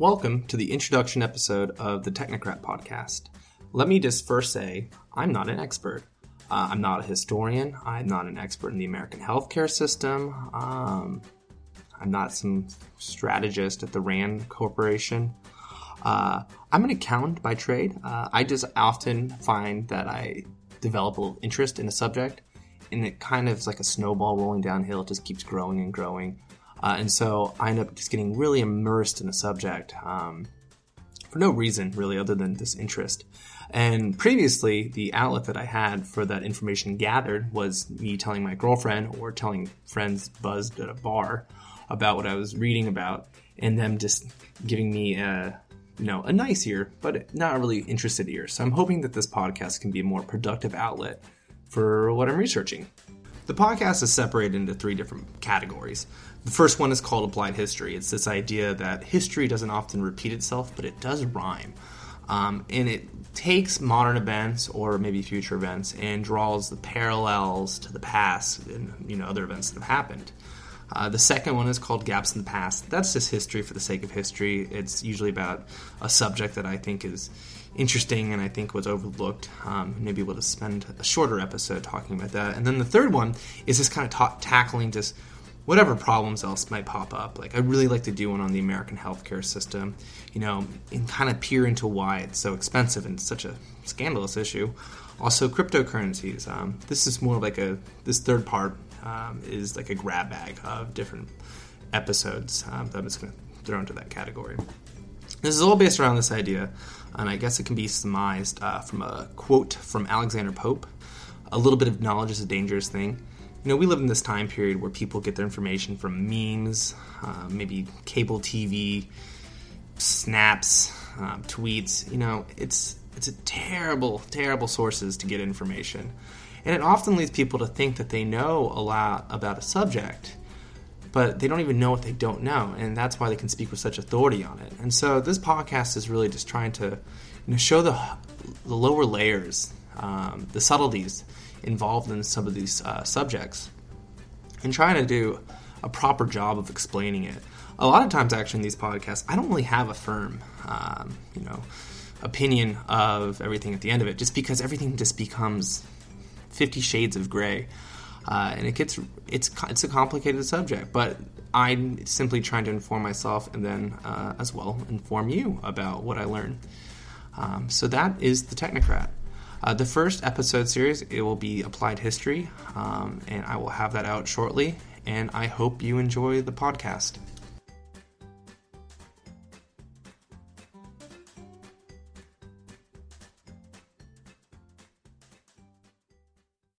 Welcome to the introduction episode of the Technocrat podcast. Let me just first say I'm not an expert. Uh, I'm not a historian. I'm not an expert in the American healthcare system. Um, I'm not some strategist at the RAND Corporation. Uh, I'm an accountant by trade. Uh, I just often find that I develop a interest in a subject, and it kind of is like a snowball rolling downhill. It just keeps growing and growing. Uh, and so I end up just getting really immersed in a subject um, for no reason, really, other than this interest. And previously, the outlet that I had for that information gathered was me telling my girlfriend or telling friends buzzed at a bar about what I was reading about, and them just giving me a you know a nice ear, but not really interested ear. So I'm hoping that this podcast can be a more productive outlet for what I'm researching. The podcast is separated into three different categories. The first one is called applied history. It's this idea that history doesn't often repeat itself, but it does rhyme. Um, and it takes modern events or maybe future events and draws the parallels to the past and you know other events that have happened. Uh, the second one is called Gaps in the Past. That's just history for the sake of history. It's usually about a subject that I think is interesting and I think was overlooked. Um, maybe we'll just spend a shorter episode talking about that. And then the third one is just kind of ta- tackling just whatever problems else might pop up. Like I really like to do one on the American healthcare system, you know, and kind of peer into why it's so expensive and such a scandalous issue. Also, cryptocurrencies. Um, this is more like a this third part um, is like a grab bag of different episodes um, that I'm just going to throw into that category. This is all based around this idea, and I guess it can be surmised uh, from a quote from Alexander Pope. A little bit of knowledge is a dangerous thing you know, we live in this time period where people get their information from memes, uh, maybe cable TV, snaps, um, tweets. You know, it's it's a terrible, terrible sources to get information, and it often leads people to think that they know a lot about a subject, but they don't even know what they don't know, and that's why they can speak with such authority on it. And so, this podcast is really just trying to, you know, show the the lower layers, um, the subtleties involved in some of these uh, subjects and trying to do a proper job of explaining it. A lot of times, actually, in these podcasts, I don't really have a firm, um, you know, opinion of everything at the end of it, just because everything just becomes Fifty Shades of Gray, uh, and it gets it's it's a complicated subject. But I'm simply trying to inform myself, and then uh, as well inform you about what I learned. Um, so that is the Technocrat. Uh, the first episode series it will be applied history, um, and I will have that out shortly. And I hope you enjoy the podcast.